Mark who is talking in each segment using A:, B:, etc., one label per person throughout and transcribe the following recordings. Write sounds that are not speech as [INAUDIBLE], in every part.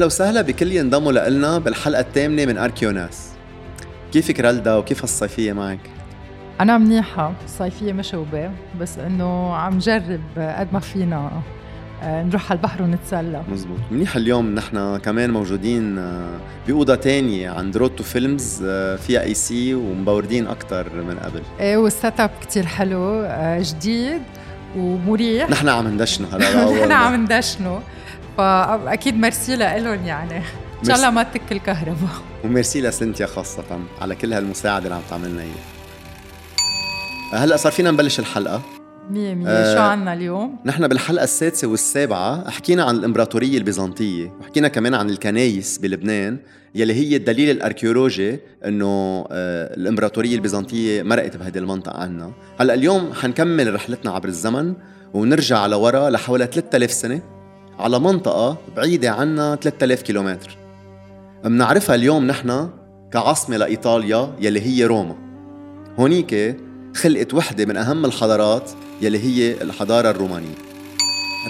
A: أهلا وسهلا بكل يلي انضموا لنا بالحلقة الثامنة من أركيوناس. كيفك رالدا وكيف الصيفية معك؟
B: أنا منيحة صيفية مشوبة بس إنه عم جرب قد ما فينا آه، نروح على البحر ونتسلى.
A: مزبوط. منيح اليوم نحن كمان موجودين آه، بأوضة تانية عند Road to Films آه، فيها AC ومبردين أكتر من قبل.
B: إيه وال setup كتير حلو جديد ومريح.
A: نحن عم ندشنه هلا [LAUGHS]
B: نحن عم ندشنه. فأكيد ميرسي لإلهم يعني. إن شاء الله ما تتك الكهرباء.
A: وميرسي لسنتيا خاصة على كل هالمساعدة اللي عم تعملنا إياها. هلأ صار فينا نبلش الحلقة.
B: مية مية. آه شو عنا اليوم؟
A: نحن بالحلقة السادسة والسابعة حكينا عن الإمبراطورية البيزنطية وحكينا كمان عن الكنايس بلبنان يلي هي الدليل الأركيولوجي إنه آه الإمبراطورية البيزنطية مرقت بهذه المنطقة عنا. هلأ اليوم حنكمل رحلتنا عبر الزمن ونرجع لورا لحوالي 3000 سنة. على منطقة بعيدة عنا 3000 كيلومتر. منعرفها اليوم نحن كعاصمة لإيطاليا يلي هي روما. هونيك خلقت وحدة من أهم الحضارات يلي هي الحضارة الرومانية.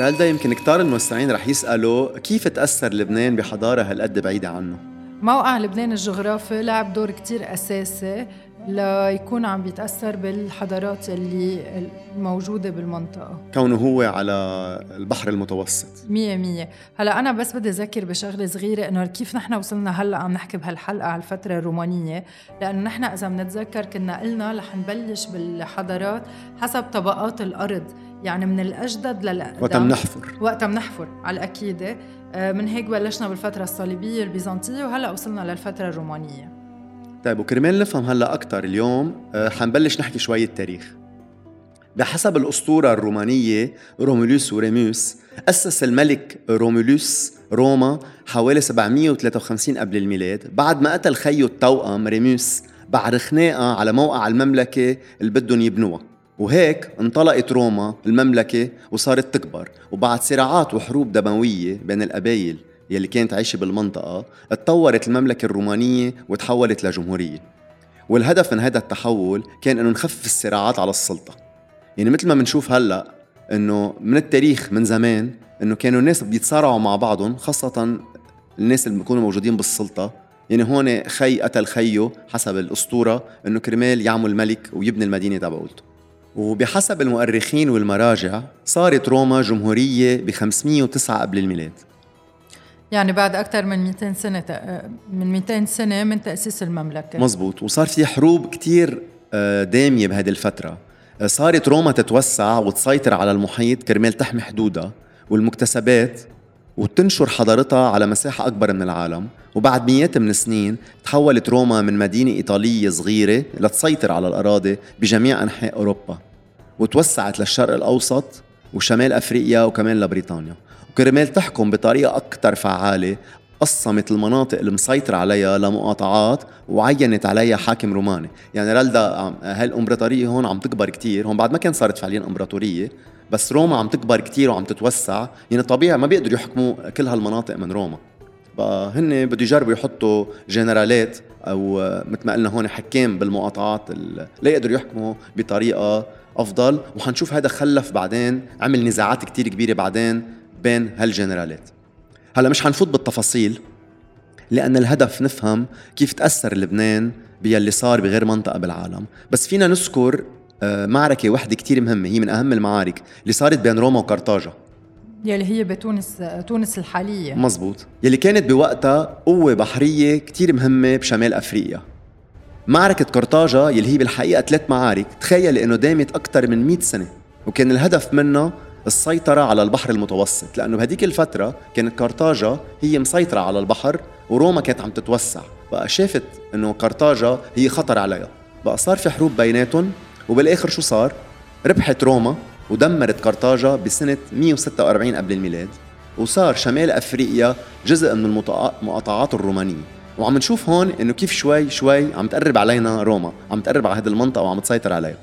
A: رالدا يمكن كتار المستمعين رح يسألوا كيف تأثر لبنان بحضارة هالقد بعيدة عنه؟
B: موقع لبنان الجغرافي لعب دور كتير أساسي ليكون عم بيتأثر بالحضارات اللي موجودة بالمنطقة.
A: كونه هو على البحر المتوسط.
B: مية مية. هلا أنا بس بدي أذكر بشغلة صغيرة إنه كيف نحن وصلنا هلأ عم نحكي بهالحلقة على الفترة الرومانية. لأنه نحن إذا بنتذكر كنا قلنا رح نبلش بالحضارات حسب طبقات الأرض. يعني من الأجدد للأقدم
A: وقت بنحفر
B: وقت بنحفر على الأكيدة. آه، من هيك بلشنا بالفترة الصليبية البيزنطية وهلأ وصلنا للفترة الرومانية.
A: طيب وكرمال نفهم هلا أكثر اليوم. آه، حنبلش نحكي شوية تاريخ بحسب الأسطورة الرومانية رومولوس وريموس أسس الملك رومولوس روما حوالي 753 قبل الميلاد. بعد ما قتل خيه التوأم ريموس بعد خناقة على موقع المملكة اللي بدهم يبنوها. وهيك انطلقت روما المملكة وصارت تكبر. وبعد صراعات وحروب دموية بين القبائل. يلي كانت عايشة بالمنطقة اتطورت المملكة الرومانية وتحولت لجمهورية. والهدف من هذا التحول كان إنه نخفف الصراعات على السلطة. يعني مثل ما بنشوف هلأ إنه من التاريخ من زمان إنه كانوا الناس بيتصارعوا مع بعضهم خاصة الناس اللي بيكونوا موجودين بالسلطة. يعني هون خي قتل خيه حسب الأسطورة إنه كرمال يعمل ملك ويبني المدينة تبعولته وبحسب المؤرخين والمراجع صارت روما جمهورية ب 509 قبل الميلاد.
B: يعني بعد أكثر من 200 سنة من 200 سنة من تأسيس المملكة.
A: مزبوط وصار في حروب كتير آه، دامية بهذه الفترة. آه، صارت روما تتوسع وتسيطر على المحيط كرمال تحمي حدودها والمكتسبات وتنشر حضارتها على مساحة أكبر من العالم. وبعد مئات من السنين تحولت روما من مدينة إيطالية صغيرة لتسيطر على الأراضي بجميع أنحاء أوروبا. وتوسعت للشرق الأوسط وشمال أفريقيا وكمان لبريطانيا. وكرمال تحكم بطريقة أكثر فعالة. قسمت المناطق المسيطرة عليها لمقاطعات وعينت عليها حاكم روماني. يعني رالدا هالامبراطورية هون عم تكبر كتير. هون بعد ما كان صارت فعليا امبراطورية بس روما عم تكبر كتير وعم تتوسع. يعني طبيعي ما بيقدروا يحكموا كل هالمناطق من روما. بقى هن بده يجربوا يحطوا جنرالات أو مثل ما قلنا هون حكام بالمقاطعات لا يقدروا يحكموا بطريقة أفضل. وحنشوف هذا خلف بعدين عمل نزاعات كتير كبيرة بعدين. بين هالجنرالات. هلا مش حنفوت بالتفاصيل لأن الهدف نفهم كيف تأثر لبنان باللي صار بغير منطقة بالعالم. بس فينا نذكر آه، معركة وحدة كتير مهمة هي من أهم المعارك اللي صارت بين روما وقرطاجة
B: يلي هي بتونس تونس الحالية.
A: مزبوط. يلي كانت بوقتها قوة بحرية كتير مهمة بشمال أفريقيا. معركة قرطاجة يلي هي بالحقيقة ثلاث معارك تخيل إنه دامت أكثر من 100 سنة وكان الهدف منها السيطرة على البحر المتوسط لأنه بهديك الفترة كانت قرطاجة هي مسيطرة على البحر وروما كانت عم تتوسع بقى شافت إنه قرطاجة هي خطر عليها بقى صار في حروب بيناتهم وبالآخر شو صار؟ ربحت روما ودمرت قرطاجة بسنة 146 قبل الميلاد وصار شمال أفريقيا جزء من المقاطعات الرومانية وعم نشوف هون إنه كيف شوي شوي عم تقرب علينا روما عم تقرب على هذه المنطقة وعم تسيطر عليها.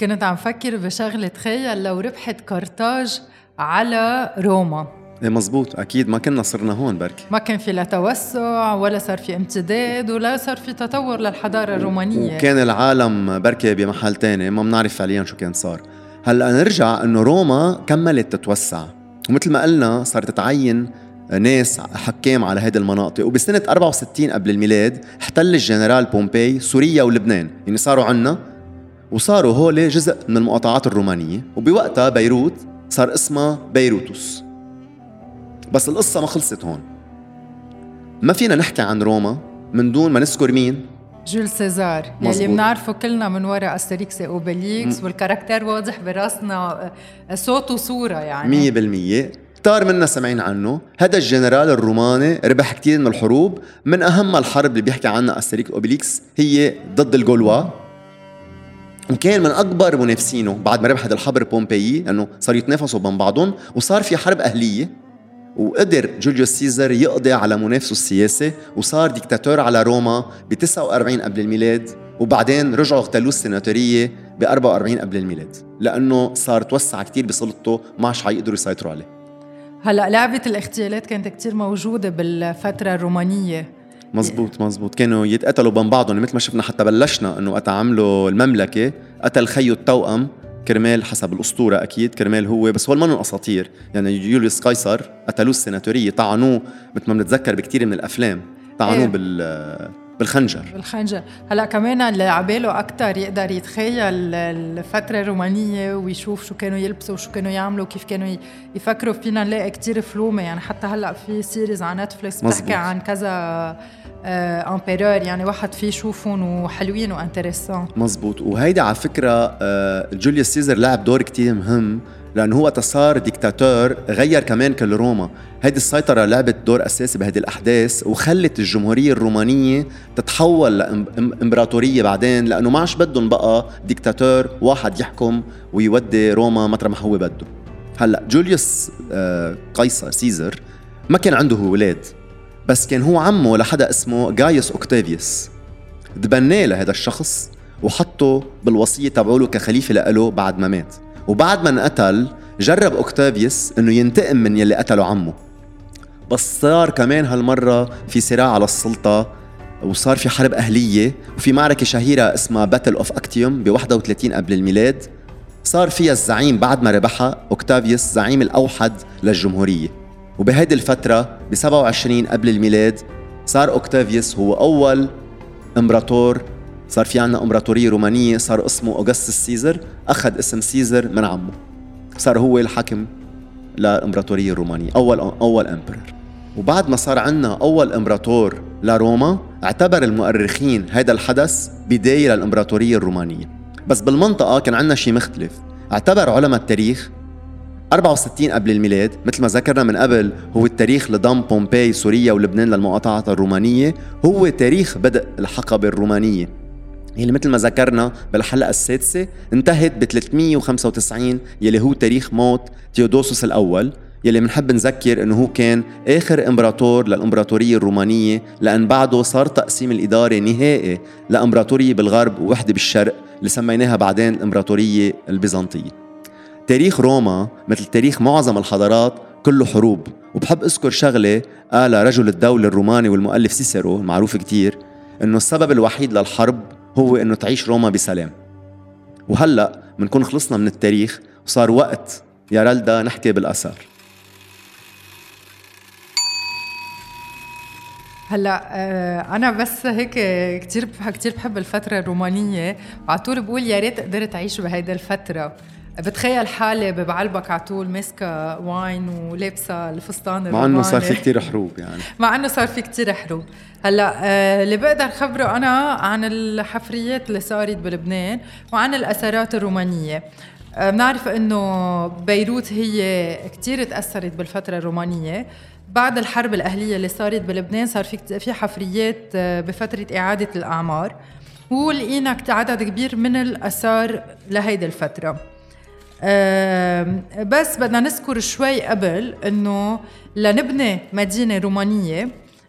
B: كنت عم فكر بشغلة تخيل لو ربحت قرطاج على روما.
A: إيه مزبوط. أكيد. ما كنا صرنا هون بركي.
B: ما كان في لا توسع ولا صار في امتداد ولا صار في تطور للحضارة الرومانية.
A: وكان العالم بركي بمحل تاني. ما بنعرف فعليا شو كان صار. هلأ نرجع إنه روما كملت تتوسع. ومثل ما قلنا صارت تعين ناس حكام على هذه المناطق. وبسنة 64 قبل الميلاد احتل الجنرال بومبي سوريا ولبنان. يعني صاروا عنا وصاروا هول جزء من المقاطعات الرومانية وبوقتها بيروت صار اسمها بيروتوس. بس القصة ما خلصت هون. ما فينا نحكي عن روما من دون ما نذكر مين.
B: Jules César يلي بنعرفه كلنا من وراء Astérix Obélix وال character واضح براسنا صوت وصورة
A: يعني. 100% كتار منا سمعين عنه. هذا الجنرال الروماني ربح كتير من الحروب. من أهم الحرب اللي بيحكي عنها Astérix Obélix هي ضد الجولوا. وكان من أكبر منافسينه بعد ما ربح هذا الحرب بومبيي لأنه صاروا يتنافسوا بين بعضهم وصار في حرب أهلية وقدر جوليوس سيزر يقضي على منافسه السياسي وصار ديكتاتور على روما ب 49 قبل الميلاد وبعدين رجعوا اغتالوه السيناتورية ب 44 قبل الميلاد. لأنه صار توسع كتير بسلطته ما عادش حيقدروا يسيطروا عليه.
B: هلا لعبة الاغتيالات كانت كتير موجودة بالفترة الرومانية.
A: مزبوط مزبوط كانوا يتقتلوا بين بعضهم. مثل ما شفنا حتى بلشنا إنه وقت عملوا المملكة قتل خيو التوأم كرمال حسب الأسطورة أكيد كرمال هو بس هو من أساطير. يعني يوليوس قيصر قتلوه السيناتوريه طعنوه. مثل ما بنتذكر بكثير من الأفلام. طعنوه إيه؟ بال بالخنجر.
B: بالخنجر. هلا كمان اللي عباله أكثر يقدر يتخيل الفترة الرومانية ويشوف شو كانوا يلبسوا وشو كانوا يعملوا وكيف كانوا يفكروا. فينا نلاقي كتير فلومة. يعني حتى هلا في series على Netflix بتحكي عن كذا emperor آه، يعني واحد فيه يشوفهم وحلوين و intéressant
A: مزبوط وهيدا على فكرة آه، جوليوس سيزر لعب دور كتير مهم لأنه هو صار ديكتاتور غير كمان كل روما. هيدي السيطرة لعبت دور أساسي بهذه الأحداث وخلت الجمهورية الرومانية تتحول لإمبراطورية بعدين لأنه ما عادش بدهم بقى ديكتاتور واحد يحكم ويودي روما مطرح ما هو بده. هلأ جوليوس آه، قيصر سيزر ما كان عنده أولاد بس كان هو عمه لحدا اسمه جايوس أوكتافيوس. تبناه لهذا الشخص وحطه بالوصية تبعوله كخليفة لإله بعد ما مات. وبعد ما انقتل جرب أوكتافيوس إنه ينتقم من يلي قتلوا عمه. بس صار كمان هالمرة في صراع على السلطة وصار في حرب أهلية وفي معركة شهيرة اسمها Battle of Actium ب 31 قبل الميلاد. صار فيها الزعيم بعد ما ربحها أوكتافيوس زعيم الأوحد للجمهورية. وبهيدي الفترة ب 27 قبل الميلاد صار أوكتافيوس هو أول إمبراطور صار في عنا امبراطورية رومانية صار اسمه اوغسطس سيزر أخذ اسم سيزر من عمه. صار هو الحاكم للامبراطورية الرومانية أول أول امبرر وبعد ما صار عنا أول إمبراطور لروما اعتبر المؤرخين هذا الحدث بداية للإمبراطورية الرومانية. بس بالمنطقة كان عنا شيء مختلف. اعتبر علماء التاريخ 64 قبل الميلاد مثل ما ذكرنا من قبل هو التاريخ لضم بومباي سوريا ولبنان للمقاطعة الرومانية. هو تاريخ بدء الحقبة الرومانية. اللي مثل ما ذكرنا بالحلقة السادسة انتهت ب 395 يلي هو تاريخ موت تيودوسوس الأول يلي بنحب نذكر إنه هو كان آخر إمبراطور للإمبراطورية الرومانية لأن بعده صار تقسيم الإدارة نهائي لإمبراطورية بالغرب ووحدة بالشرق اللي سميناها بعدين الإمبراطورية البيزنطية. تاريخ روما مثل تاريخ معظم الحضارات كله حروب وبحب أذكر شغلة قالها رجل الدولة الروماني والمؤلف سيسيرو المعروف كتير إنه السبب الوحيد للحرب هو إنه تعيش روما بسلام. وهلأ بنكون خلصنا من التاريخ وصار وقت يا رلدا نحكي بالآثار.
B: هلأ آه، أنا بس هيك كثير كثير بحب الفترة الرومانية. وعلى طول بقول يا ريت قدرت أعيش بهيدي الفترة. بتخيل حالي ببعلبك على طول ماسكه واين ولابسة الفستان
A: مع إنه صار في كثير حروب يعني. [LAUGHS]
B: مع إنه صار في كثير حروب. هلأ آه، اللي بقدر خبره أنا عن الحفريات اللي صارت بلبنان وعن الأثارات الرومانية. آه، بنعرف إنه بيروت هي كثير تأثرت بالفترة الرومانية. بعد الحرب الأهلية اللي صارت بلبنان صار في في حفريات آه، بفترة إعادة الأعمار. ولقينا عدد كبير من الأثار لهيدي الفترة. بس بدنا نذكر شوي قبل إنه لنبني مدينة رومانية.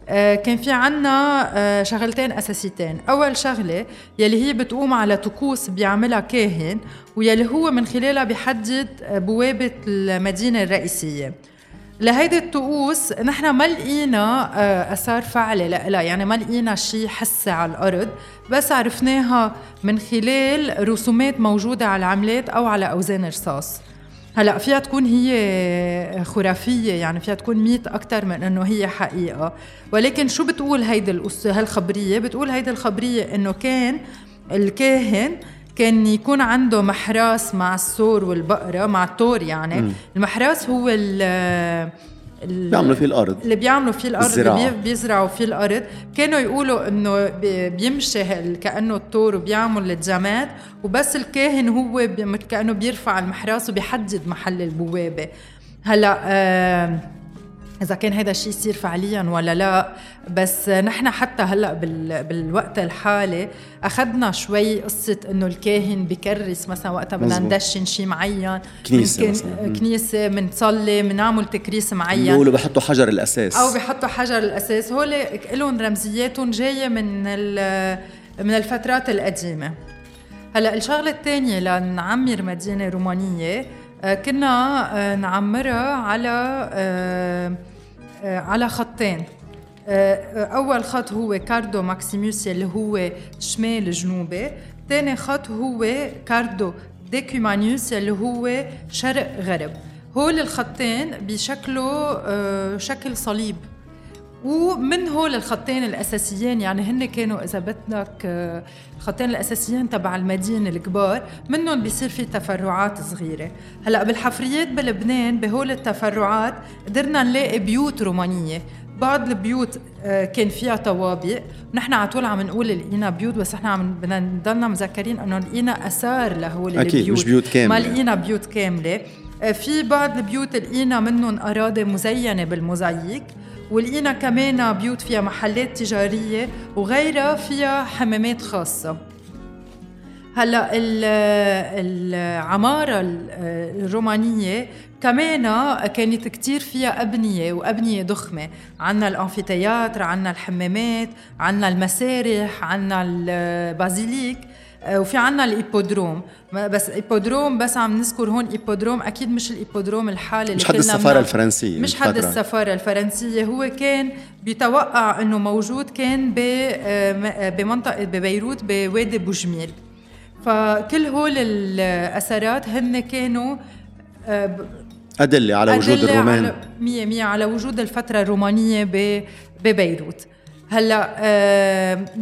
B: آه، كان في عنا آه، شغلتين أساسيتين. أول شغلة يلي هي بتقوم على طقوس بيعملها كاهن ويلي هو من خلالها بيحدد بوابة المدينة الرئيسية. لهيدي الطقوس نحن ما لقينا آه، آثار فعلة. لها يعني ما لقينا شيء حسي على الأرض بس عرفناها من خلال رسومات موجودة على العملات أو على أوزان رصاص. هلا فيها تكون هي خرافية يعني فيها تكون ميت أكثر من إنه هي حقيقة. ولكن شو بتقول هيدي القصة هالخبرية؟ بتقول هيدي الخبرية إنه كان الكاهن كان يكون عنده محراس مع السور والبقرة مع التور يعني م. المحراس هو ال
A: بيعملوا فيه الأرض
B: اللي بيعملوا فيه الأرض الزراعة. اللي بيزرعوا فيه الأرض كانوا يقولوا إنه بيمشي كأنه الطور وبيعمل الجماد وبس الكاهن هو كأنه بيرفع المحراس وبيحدد محل البوابة هلأ آه إذا كان هذا الشيء يصير فعليا ولا لا. بس نحن حتى هلأ بال... بالوقت الحالي أخذنا شوي قصة إنه الكاهن بكرس مثلا وقتها بدنا ندشن شيء معين.
A: كنيسة مثلا.
B: كنيسة بنصلي بنعمل تكريس معين.
A: بيقولوا بحطوا حجر الأساس.
B: أو بحطوا حجر الأساس. هول لهم رمزياتهم جاية من من الفترات القديمة. هلأ الشغلة الثانية لنعمر مدينه رومانية كنا آه، نعمرها على آه، على خطين. أول خط هو cardo maximus اللي هو شمال جنوبي. ثاني خط هو cardo decumanus اللي هو شرق غرب. هول الخطين بيشكلوا شكل صليب. ومن هول الخطين الأساسيين يعني هن كانوا إذا بدك آه، الخطين الأساسيين تبع المدينة الكبار منهم بيصير في تفرعات صغيرة. هلأ بالحفريات بلبنان بهول التفرعات قدرنا نلاقي بيوت رومانية. بعض البيوت آه، كان فيها طوابق ونحن على طول عم نقول لقينا بيوت بس إحنا عم بدنا نضلنا مذكرين إنه لقينا آثار لهول البيوت
A: مش بيوت كاملة.
B: ما لقينا بيوت كاملة. آه، في بعض البيوت لقينا منهم أراضي مزينة بالموزاييك ولقينا كمان بيوت فيها محلات تجارية وغيرها فيها حمامات خاصة. هلأ العمارة الرومانية كمان كانت كتير فيها أبنية وأبنية ضخمة. عنا الأنفيتياتر عنا الحمامات عنا المسارح عنا البازيليك. وفي عنا ال hippodrome. بس hippodrome بس عم نذكر هون hippodrome. أكيد مش ال hippodrome الحالي
A: مش حد السفارة الفرنسية
B: مش حد السفارة الفرنسية. هو كان بيتوقع إنه موجود كان آه، بمنطقة ببيروت بوادي بوجميل. فكل هول الاثارات هن كانوا
A: آه، أدلة على وجود أدلة الرومان.
B: مية مية على وجود الفترة الرومانية ببيروت. هلأ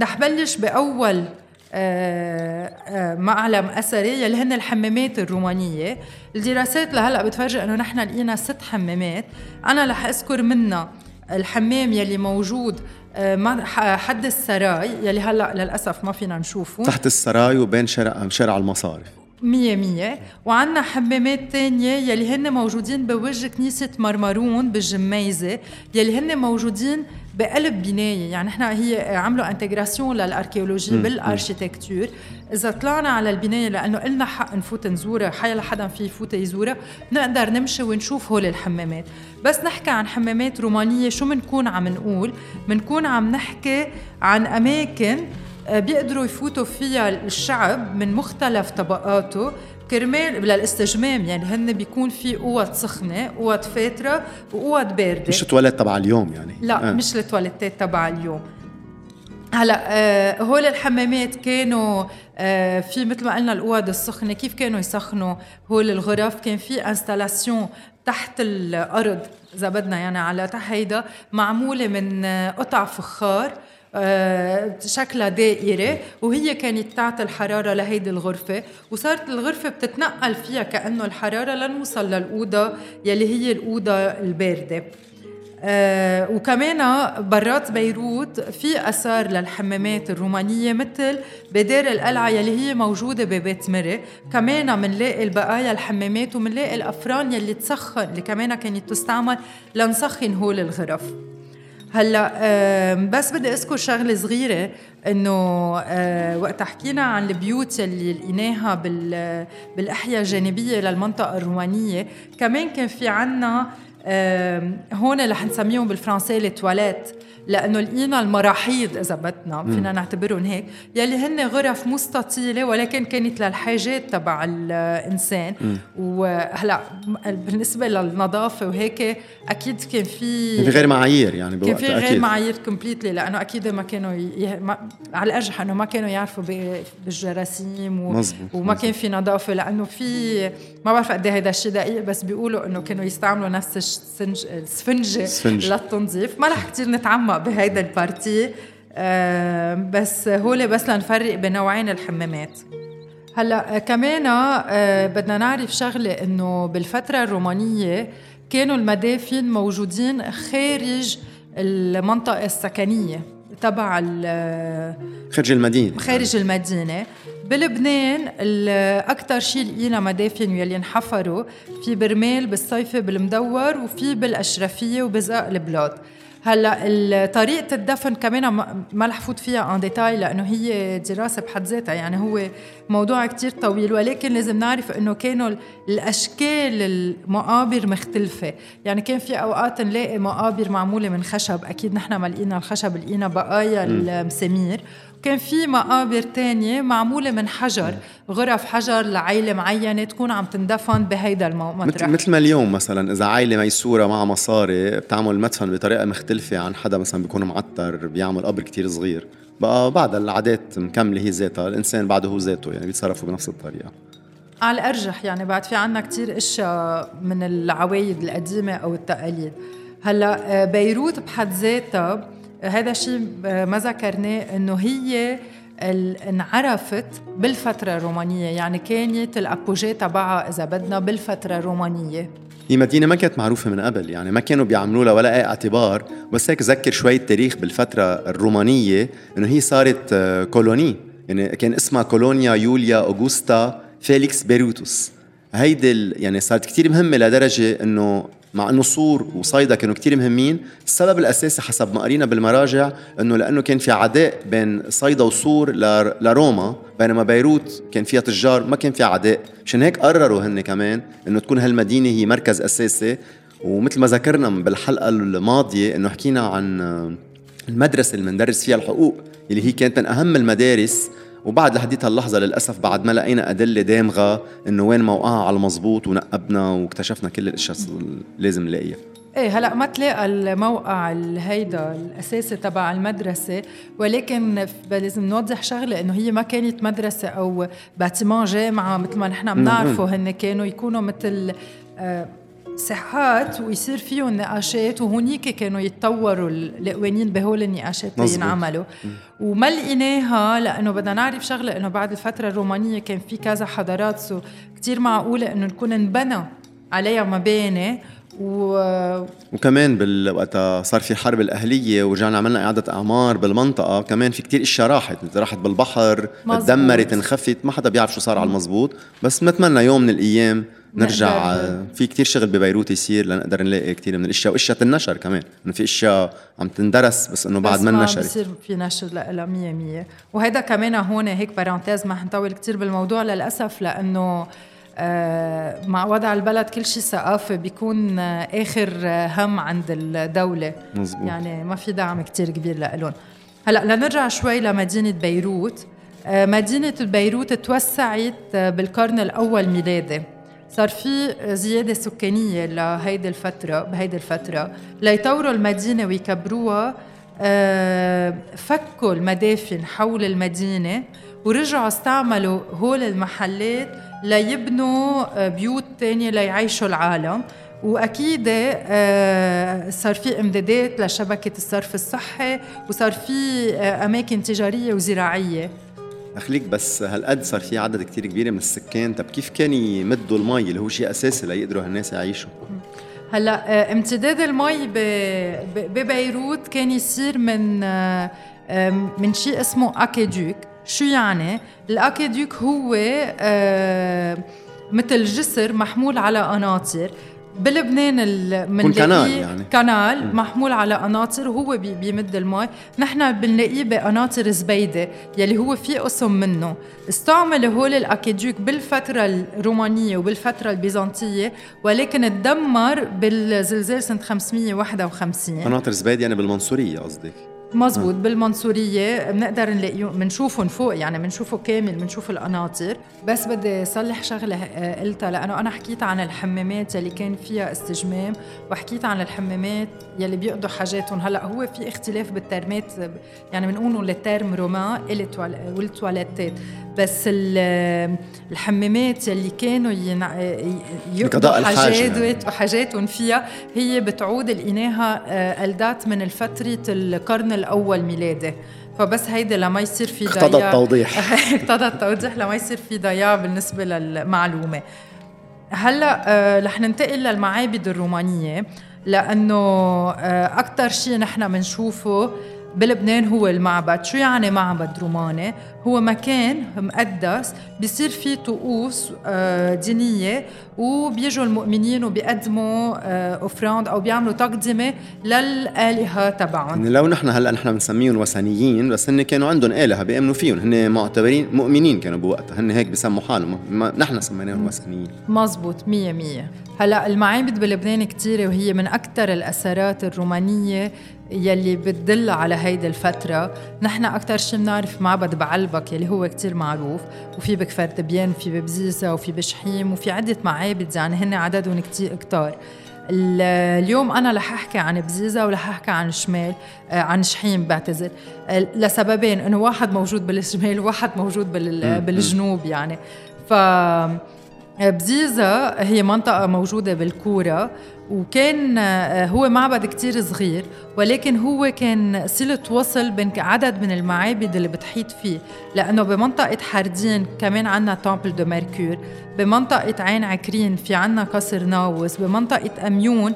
B: رح بلش بأول آه، آه، معلم أثري يلي هن الحمامات الرومانية. الدراسات لهلأ بتفرجي إنه نحن لقينا ست حمامات. أنا رح أذكر منها الحمام يلي موجود آه، حد السراي يلي هلأ للأسف ما فينا نشوفه.
A: تحت السراي وبين شارع شارع المصارف
B: مية مية. وعنا حمامات تانية يلي هن موجودين بوجه كنيسة مرمرون بالجميزة يلي هن موجودين بقلب بناية. يعني نحن هي عملوا intégration لل archéologie بال architecture إذا طلعنا على البناية لأنه قلنا حق نفوت نزورها حيالله حدا في يفوت يزورها بنقدر نمشي ونشوف هول الحمامات. بس نحكي عن حمامات رومانية شو بنكون عم نقول؟ بنكون عم نحكي عن أماكن آه، بيقدروا يفوتوا فيها الشعب من مختلف طبقاته. كرمال للاستجمام يعني هن بيكون في أوض سخنة أوض فاترة وأوض باردة.
A: مش التواليت تبع اليوم يعني.
B: لا آه. مش التواليتات تبع اليوم. هلا آه هول الحمامات كانوا آه في مثل ما قلنا الأوض السخنة كيف كانوا يسخنوا؟ هول الغرف كان في installation تحت الأرض إذا بدنا يعني على تحت هيدا معمولة من آه، قطع فخار. شكلها دائرة وهي كانت تعطي الحرارة لهيدي الغرفة وصارت الغرفة بتتنقل فيها كأنه الحرارة لنوصل للأوضة يلي هي الأوضة الباردة. آه وكمان برات بيروت في آثار للحمامات الرومانية مثل بدار القلعة يلي هي موجودة ببيت مري كمان منلاقي البقايا الحمامات ومنلاقي الأفران يلي تسخن اللي كمان كانت تستعمل لنسخن هول الغرف. هلا بس بدي أذكر شغلة صغيرة إنه آه، وقت حكينا عن البيوت اللي لقيناها بالأحياء الجانبية للمنطقة الرومانية كمان كان في عنا هون رح نسميهم بالفرنسي التواليت لأنه لقينا المراحيض إذا بدنا فينا نعتبرهم هيك. يلي هن غرف مستطيلة ولكن كانت للحاجات تبع الإنسان. وهلا بالنسبة للنظافة وهيك أكيد كان في
A: كان في غير معايير يعني
B: كان
A: بوقت
B: في غير معايير completely لأنه أكيد ما كانوا ي... ما... على الارجح إنه ما كانوا يعرفوا ب... بالجراثيم و...
A: مزبوط،
B: وما
A: مزبوط.
B: كان في نظافة. لأنه في ما بعرف قد هذا الشيء دقيق بس بيقولوا إنه كانوا يستعملوا نفس السنج... السفنجه
A: السفنج.
B: للتنظيف. ما رح كثير نتعمق بهيدا ال partie. آه بس هول بس لنفرق بين نوعين الحمامات. هلأ آه، كمان آه، بدنا نعرف شغلة إنه بالفترة الرومانية كانوا المدافن موجودين خارج المنطقة السكنية تبع
A: خارج المدينة.
B: خارج المدينة. بلبنان أكثر شيء لقينا مدافن يلي انحفروا في بالرميل بالصيفي بالمدور وفي بالأشرفية وبزقاق البلاد. هلا طريقه الدفن كمان ما- رح فوت فيها en détail لأنه هي دراسة بحد ذاتها يعني هو موضوع كتير طويل ولكن لازم نعرف إنه كانوا ال- الأشكال المقابر مختلفة. يعني كان في أوقات نلاقي مقابر معمولة من خشب أكيد نحن ما لقينا الخشب لقينا بقايا المسامير. كان في مقابر تانية معمولة من حجر غرف حجر لعائلة معينة تكون عم تندفن بهيدا المطرح
A: مثل ما اليوم مثلا إذا عائلة ميسوره معها مصاري بتعمل مدفن بطريقة مختلفة عن حدا مثلا بيكون معتر بيعمل قبر كتير صغير. بقى بعد العادات مكملة هي ذاتها الإنسان بعده هو ذاته يعني بيتصرفوا بنفس الطريقة.
B: على الأرجح يعني بعد في عنا كتير أشياء من العوايد القديمة أو التقاليد. هلأ آه، بيروت بحد ذاتها هذا الشيء آه، ما ذكرناه إنه هي انعرفت بالفترة الرومانية يعني كانت الأبوجي تبعها إذا بدنا بالفترة الرومانية.
A: هي مدينة ما كانت معروفة من قبل يعني ما كانوا بيعملوا لها ولا أي اعتبار. بس هيك ذكر شوية تاريخ بالفترة الرومانية إنه هي صارت آه، كولوني. يعني كان اسمها كولونيا يوليا أوغوستا فيليكس بيروتوس. هيدي يعني صارت كتير مهمة لدرجة إنه مع إنه صور وصيدا كانوا كتير مهمين. السبب الأساسي حسب ما قرينا بالمراجع إنه لأنه كان في عداء بين صيدا وصور لروما بينما بيروت كان فيها تجار ما كان فيها عداء. عشان هيك قرروا هن كمان إنه تكون هالمدينة هي مركز أساسي. ومثل ما ذكرنا بالحلقة الماضية إنه حكينا عن المدرسة اللي بندرس فيها الحقوق اللي هي كانت من أهم المدارس وبعد لحديت هاللحظه للأسف بعد ما لقينا أدلة دامغة إنه وين موقعها على المزبوط ونقبنا واكتشفنا كل الأشياء اللي لازم نلاقيها.
B: إيه هلا ما تلاقى الموقع الهيدا الأساسي تبع المدرسة ولكن لازم نوضح شغلة إنه هي ما كانت مدرسة أو باتيمون جامعة مثل ما نحن بنعرفه هن كانوا يكونوا مثل آه، ساحات ويصير فيهم نقاشات وهونيك كانوا يتطوروا ال- القوانين بهول النقاشات اللي. ينعملوا وما لقيناها لأنه بدنا نعرف شغلة إنه بعد الفترة الرومانية كان في كذا حضارات سو كثير معقولة إنه نكون انبنى عليها مباني و
A: وكمان بال- وقتها صار في الحرب الأهلية ورجعنا عملنا إعادة أعمار بالمنطقة كمان في كتير إشياء راحت راحت بالبحر. تدمرت انخفت ما حدا بيعرف شو صار على المزبوط بس بنتمنى يوم من الأيام نرجع في كتير شغل ببيروت يصير لنقدر نلاقي كتير من الأشياء وأشياء تنشر كمان. إنه في أشياء عم تندرس بس إنه بعد ما نشرت
B: بصير في نشر لها 100 100 وهيدا كمان هون هيك بارانتيز ما حنطول كتير بالموضوع للأسف لأنه آه، مع وضع البلد كل شيء ثقافي بيكون آه، آخر آه، هم عند الدولة.
A: مزبوط.
B: يعني ما في دعم كتير كبير لهم هلأ لنرجع شوي لمدينة بيروت. مدينة بيروت توسعت بالقرن الأول ميلادي. صار في زيادة سكانية لهيدي الفترة بهيدي الفترة ليطوروا المدينة ويكبروها. آه، فكوا المدافن حول المدينة ورجعوا استعملوا هول المحلات ليبنوا آه، بيوت تانية ليعيشوا العالم. وأكيد آه، صار في امدادات لشبكة الصرف الصحي وصار في أماكن تجارية وزراعية.
A: أخليك بس هالقد صار في عدد كتير كبير من السكان. طب كيف كان يمدوا المي اللي هو شيء أساسي ليقدروا هالناس يعيشوا؟
B: هلأ آه، امتداد المي ببيروت كان يصير من آه، من شيء اسمه أكيدوك. شو يعني؟ الأكيدوك هو آه، مثل جسر محمول على قناطر بلبنان
A: من كنال يعني.
B: كنال م. محمول على قناطر وهو بي بيمد المي نحن بنلاقيه بقناطر زبيدة يلي هو في قسم منه. استعملوا هول الأكيدوك بالفترة الرومانية وبالفترة البيزنطية ولكن تدمر بالزلزال سنة 551
A: قناطر زبيدة يعني بالمنصورية قصدك؟
B: مزبوط بالمنصورية بنقدر نلاقيه بنشوفهم فوق يعني بنشوفه كامل بنشوف القناطر بس بدي صلح شغلة آه، قلتها لأنه أنا حكيت عن الحمامات يلي كان فيها استجمام وحكيت عن الحمامات يلي بيقضوا حاجاتهم. هلأ هو في اختلاف بالترمات يعني بنقولوا ال thermes romains والتواليتات. بس الحمامات يلي كانوا يقضوا حاجات. وحاجاتهم فيها هي بتعود لقيناها ال date من الفترة القرن الأول ميلادي فبس هيدا لما يصير في
A: ضياع اقتضى التوضيح. [LAUGHS]
B: اقتضى التوضيح لما يصير في ضياع بالنسبة للمعلومة. هلأ آه، رح ننتقل للمعابد الرومانية لأنه آه، أكثر شيء نحن بنشوفه بلبنان هو المعبد. شو يعني معبد روماني؟ هو مكان مقدس بيصير فيه طقوس آه، دينية وبيجوا المؤمنين وبيقدموا أفراند آه، أو بيعملوا تقدمة للآلهة تبعهم.
A: يعني لو نحن هلا نحن بنسميهم وثنيين بس هن كانوا عندهم آلهة بيأمنوا فيهم. هن معتبرين مؤمنين كانوا بوقتها. هن هيك بسموا حالهم. نحن سميناهم وثنيين.
B: مزبوط مية مية. هلا المعابد بلبنان كثيرة وهي من أكثر الأثرات الرومانية يلي بتدل على هيدي الفترة. نحن أكثر شيء بنعرف معبد بعلبك يلي هو كتير معروف وفي بكفر تبيان وفي ببزيزة وفي بشحيم وفي عدة معابد يعني هن عددهم كتير كتار اليوم أنا رح أحكي عن بزيزة ورح أحكي عن شمال آه، عن شحيم بعتذر. لسببين إنه واحد موجود بالشمال وواحد موجود بالجنوب يعني. ف بزيزة هي منطقة موجودة بالكورة وكان آه، هو معبد كتير صغير ولكن هو كان صلة وصل بين عدد من المعابد اللي بتحيط فيه لأنه بمنطقة حردين كمان عنا temple de Mercure بمنطقة عين عكرين في عنا قصر ناوس بمنطقة أميون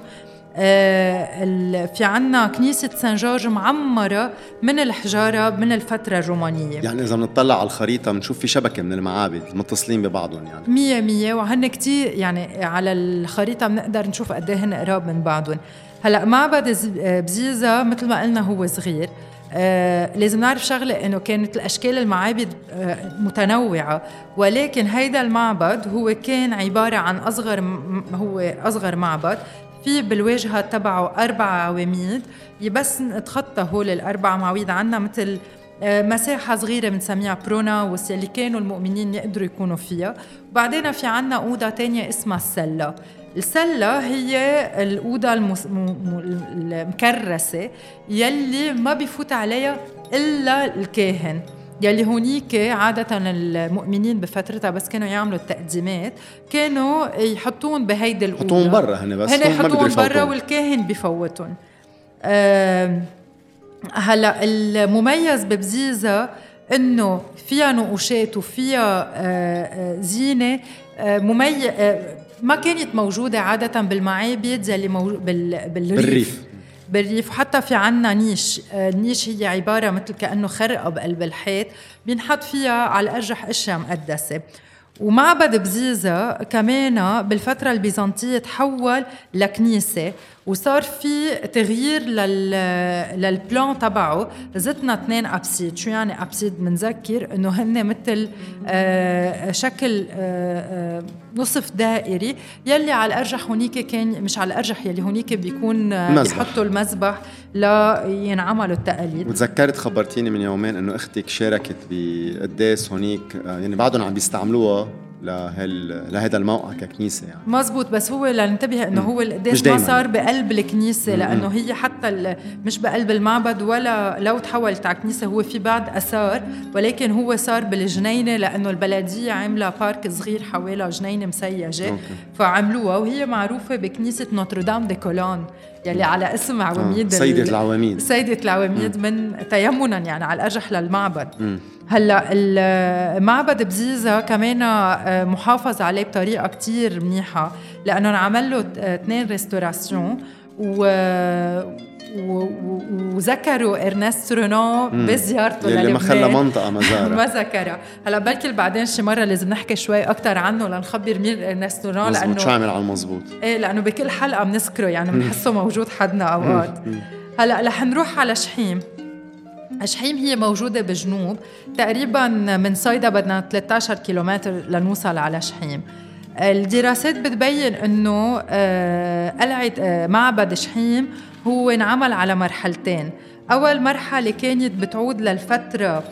B: في عنا كنيسة سان جورج معمرة من الحجارة من الفترة الرومانية.
A: يعني إذا بنطلع على الخريطة بنشوف في شبكة من المعابد متصلين ببعضهم يعني.
B: مية مية وهن كتير يعني على الخريطة بنقدر نشوف قد هن قراب من بعضهم. هلأ معبد بزيزة مثل ما قلنا هو صغير. آه لازم نعرف شغلة إنه كانت الأشكال المعابد آه متنوعة ولكن هيدا المعبد هو كان عبارة عن أصغر هو أصغر معبد. في بالواجهة تبعه أربع عواميد. بس نتخطى هول الأربع معويد عنا مثل آه، مساحة صغيرة بنسميها بروناوس يلي كانوا المؤمنين يقدروا يكونوا فيها. وبعدين في عنا أوضة تانية اسمها السلة. السلة هي الأوضة المس... المكرسة يلي ما بيفوت عليها إلا الكاهن. يلي هونيك عادة المؤمنين بفترتها بس كانوا يعملوا التقديمات كانوا يحطون بهيدي الأولى.
A: يحطون برا هن بس
B: هن يحطون برا والكاهن بفوتهم. هلا المميز ببزيزة إنه فيها نقوشات وفيها آه، آه، زينة. آه، مميز ما كانت موجودة عادة بالمعابد يلي مو... بال... بالريف, بالريف. بالريف وحتى في عنا نيش. النيش هي عبارة مثل كأنه خرقة بقلب الحيط بينحط فيها على الأرجح أشياء مقدسة. ومعبد بزيزة كمان بالفترة البيزنطية تحول لكنيسة. وصار في تغيير لل لل plan تبعه. زدنا اثنين absides شو يعني abside بنذكر إنه هن مثل آه شكل آه آه نصف دائري. يلي على الأرجح هونيك كان مش على الأرجح يلي هونيك بيكون بيحطوا المذبح لينعملوا التقاليد.
A: وتذكرت خبرتيني من يومين إنه أختك شاركت بقداس هونيك يعني بعدهم عم بيستعملوها. لهال لهذا الموقع ككنيسة يعني.
B: مزبوط بس هو لننتبه إنه هو قديش ما صار بقلب الكنيسة لأنه هي حتى مش بقلب المعبد ولا لو تحولت على كنيسه هو في بعض آثار ولكن هو صار بالجنينة لأنه البلدية عاملة parc صغير حوالي جنينة مسيجة أوكي. فعملوها وهي معروفة بكنيسة Notre-Dame des Colonnes يلي على اسم عواميد
A: آه. سيدة العواميد.
B: سيدة العواميد من تيمنا يعني على الأرجح للمعبد. م. هلا المعبد بزيزة كمان آه، محافظ عليه بطريقة كتير منيحة لأنه انعمل له اثنين restaurations و وذكروا ارنست رونان بزيارته
A: للبنان ما خلى منطقة ما [LAUGHS] زارها
B: ما ذكرها. هلا بركي بعدين شي مرة لازم نحكي شوي أكثر عنه لنخبر مين ارنست رونان
A: لأنه شو عمل على المضبوط
B: إيه لأنه بكل حلقة بنذكره يعني بنحسه موجود حدنا أوقات. هلا رح نروح على شحيم. شحيم هي موجودة بجنوب تقريبا من صيدا بدنا 13 كيلومتر لنوصل على شحيم. الدراسات بتبين إنه آه، قلعة آه، معبد شحيم هو انعمل على مرحلتين. أول مرحلة كانت بتعود للفترة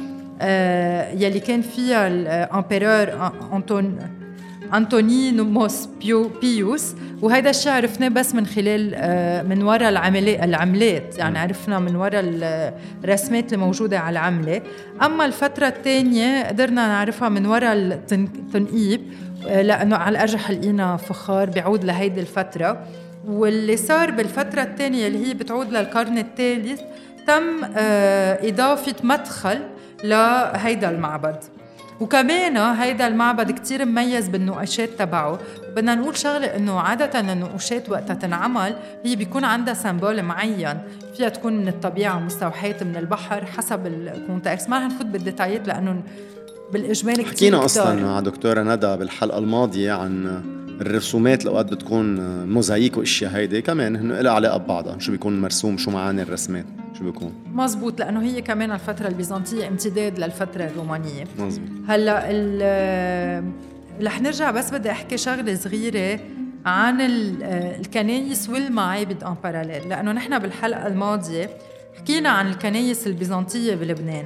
B: آه، يلي كان فيها الامبيرور انطون انطونينوس بيو بيوس وهذا الشيء عرفناه بس من خلال من وراء العملات. يعني عرفنا من وراء الرسمات الموجودة على العملة. أما الفترة الثانية قدرنا نعرفها من وراء التنقيب لأنه على الارجح لقينا فخار بيعود لهيدي الفترة. واللي صار بالفترة الثانية اللي هي بتعود للقرن الثالث تم آه، إضافة مدخل لهيدا المعبد. وكمان هيدا المعبد كتير مميز بالنقاشات تبعه. بدنا نقول شغلة إنه عادة النقوشات وقتها تنعمل هي بيكون عندها symbole معين. فيها تكون من الطبيعة مستوحاة من البحر حسب ال contexte ما رح نفوت بال détail ات لأنه بالاجمال كثير
A: حكينا أصلا مع دكتورة ندى بالحلقة الماضية عن الرسومات اللي أوقات بتكون موزاييك وإشياء هيدي. كمان هن لها علاقة ببعضها شو بيكون مرسوم شو معاني الرسمات شو بيكون.
B: مزبوط لأنه هي كمان الفترة البيزنطية امتداد للفترة الرومانية.
A: مزبوط.
B: هلأ رح نرجع بس بدي أحكي شغلة صغيرة عن الكنايس والمعابد ان باراليل لأنه نحن بالحلقة الماضية حكينا عن الكنايس البيزنطية بلبنان.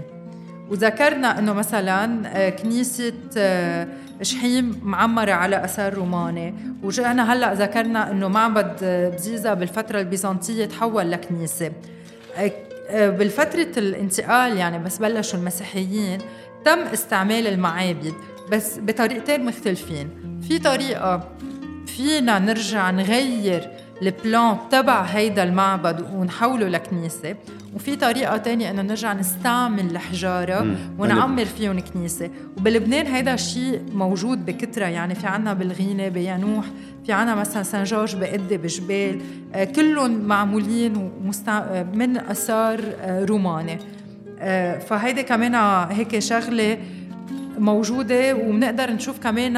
B: وذكرنا إنه مثلا آه، كنيسة آه، شحيم معمرة على أثار روماني. وجانا هلأ ذكرنا إنه معبد آه، بزيزا بالفترة البيزنطية تحول لكنيسة. بالفترة الانتقال يعني بس بلشوا المسيحيين تم استعمال المعابد بس بطريقتين مختلفين. في طريقة فينا نرجع نغير البلان تبع هيدا المعبد ونحوله لكنيسة وفي طريقة تانية إنه نرجع نستعمل الحجارة ونعمر فيهم كنيسة وبلبنان هيدا الشيء موجود بكترة يعني في عنا بالغينة بيانوح في عنا مثلا سان جورج بقدة بجبال كلهم معمولين ومستع... من أثار روماني فهيدي كمان هيك شغلة موجودة وبنقدر نشوف كمان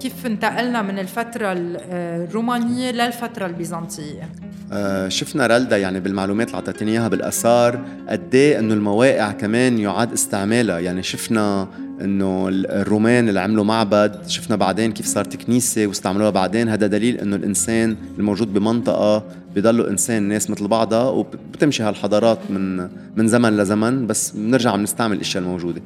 B: كيف انتقلنا من الفترة الرومانية للفترة البيزنطية
A: آه، شفنا رالدا يعني بالمعلومات اللي اعطيتني إياها بالآثار قد إيه إنه المواقع كمان يعاد استعمالها. يعني شفنا إنه الرومان اللي عملوا معبد شفنا بعدين كيف صارت كنيسة واستعملوها بعدين. هذا دليل إنه الإنسان الموجود بمنطقة بضلوا إنسان ناس مثل بعضها وبتمشي هالحضارات من من زمن لزمن. بس بنرجع بنستعمل الأشياء الموجودة.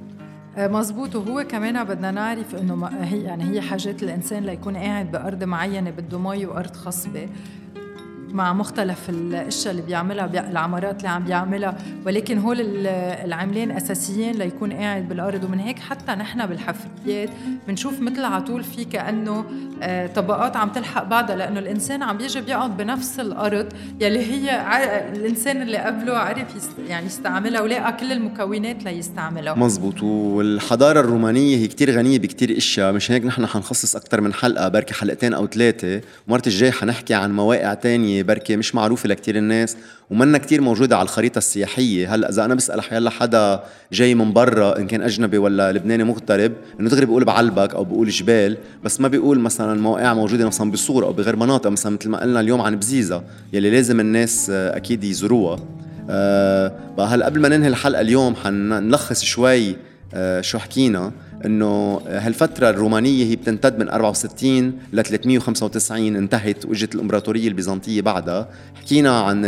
B: آه، مزبوط وهو كمان بدنا نعرف إنه هي يعني هي حاجات الإنسان ليكون قاعد بأرض معينة بده مي وأرض خصبه مع مختلف الاشياء اللي بيعملها العمارات اللي عم بيعملها. ولكن هول العاملين أساسيين ليكون قاعد بالأرض. ومن هيك حتى نحن بالحفريات بنشوف مثل على طول في كأنه آه، طبقات عم تلحق بعضها. لأنه الإنسان عم بيجي بيقعد بنفس الأرض يلي هي الإنسان اللي قبله عرف يعني يستعملها ولقى كل المكونات ليستعملها.
A: مزبوط. والحضارة الرومانية هي كتير غنية بكتير اشياء مش هيك نحن حنخصص أكثر من حلقة بركي حلقتين أو ثلاثة. ومرة الجاي حنحكي عن مواقع تانية بركي مش معروفة لكتير الناس ومنا كتير موجودة على الخريطة السياحية. هلأ إذا أنا بسأل حيلا حدا جاي من برا إن كان أجنبي ولا لبناني مغترب إنه دغري بيقول بعلبك أو بيقول جبال بس ما بيقول مثلا مواقع موجودة مثلا بصور أو بغير مناطق. مثلا مثل ما قلنا اليوم عن بزيزة يلي لازم الناس أكيد يزوروها. أه بقى هلأ قبل ما ننهي الحلقة اليوم حنلخص شوي أه شو حكينا. إنه هالفترة الرومانية هي بتمتد من 64 ل 395 انتهت وإجت الإمبراطورية البيزنطية بعدها. حكينا عن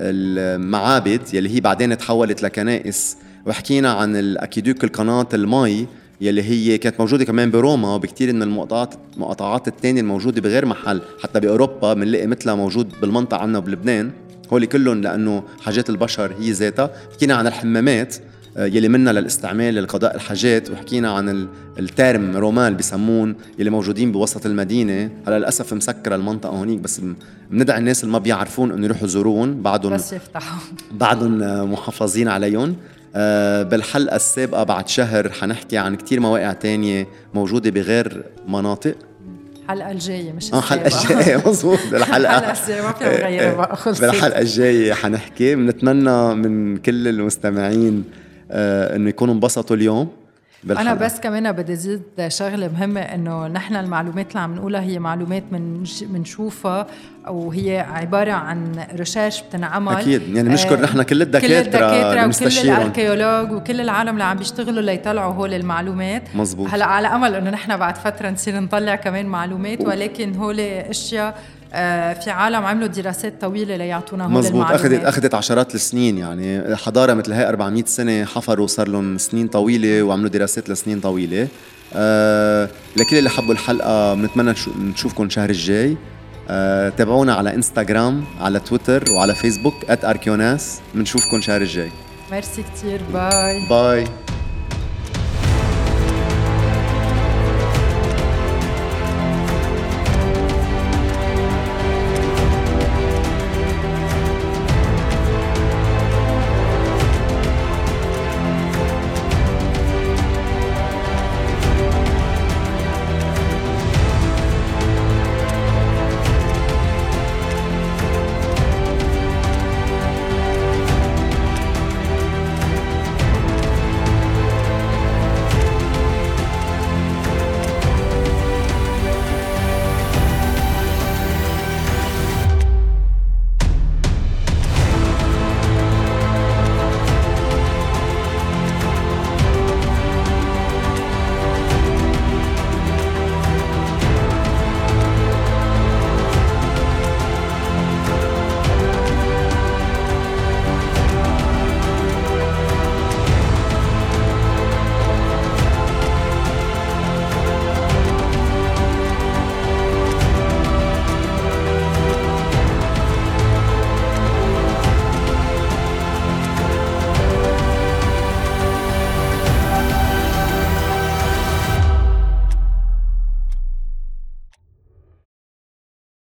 A: المعابد يلي هي بعدين تحولت لكنائس وحكينا عن الاكيدوك القناة المي يلي هي كانت موجودة كمان بروما وبكثير من المقاطعات المقاطعات الثانية الموجودة بغير محل حتى بأوروبا بنلاقي مثلها موجود بالمنطقة عنا بلبنان هول كلهم لأنه حاجات البشر هي ذاتها. حكينا عن الحمامات. يلي منا للاستعمال لقضاء الحاجات وحكينا عن الترم رومان بسمون يلي موجودين بوسط المدينة. هلا للأسف مسكرة المنطقة هونيك بس بندعي الناس اللي ما بيعرفون إنه يروحوا يزورون بعدهم
B: بس يفتحوا. [LAUGHS]
A: بعدهم آه، محافظين عليهم. آه، بالحلقة السابقة بعد شهر حنحكي عن كتير مواقع تانية موجودة بغير مناطق.
B: الحلقة الجاية مش
A: آه [LAUGHS] [LAUGHS] الحلقة الجاية مضبوط
B: الحلقة. الجايه ما فينا نغيرها بقى خلصت.
A: بالحلقة الجاية حنحكي. بنتمنى من كل المستمعين آه إنه يكونوا انبسطوا اليوم.
B: بالحلقة. أنا بس كمان بدي زيد شغلة مهمة إنه نحن المعلومات اللي عم نقولها هي معلومات من بنشوفها وهي عبارة عن ريسيرش بتنعمل.
A: أكيد. يعني بنشكر آه نحن كل الدكاتره كل الدكاترة
B: وكل الأركيولوج وكل العالم اللي عم بيشتغلوا ليطلعوا هول المعلومات.
A: مزبوط
B: هلأ على أمل إنه نحن بعد فترة نصير نطلع كمان معلومات ولكن هول أشياء آه، في عالم عملوا دراسات طويلة ليعطونا هول
A: مزبوط اخذت أخذت عشرات السنين يعني حضارة مثل هي 400 سنة حفروا صار لهم سنين طويلة وعملوا دراسات لسنين طويلة. أه لكل اللي حبوا الحلقة بنتمنى نشوفكم الشهر الجاي. أه تابعونا على انستغرام على تويتر وعلى فيسبوك @اركيوناس بنشوفكم الشهر الجاي.
B: ميرسي كثير bye.
A: bye.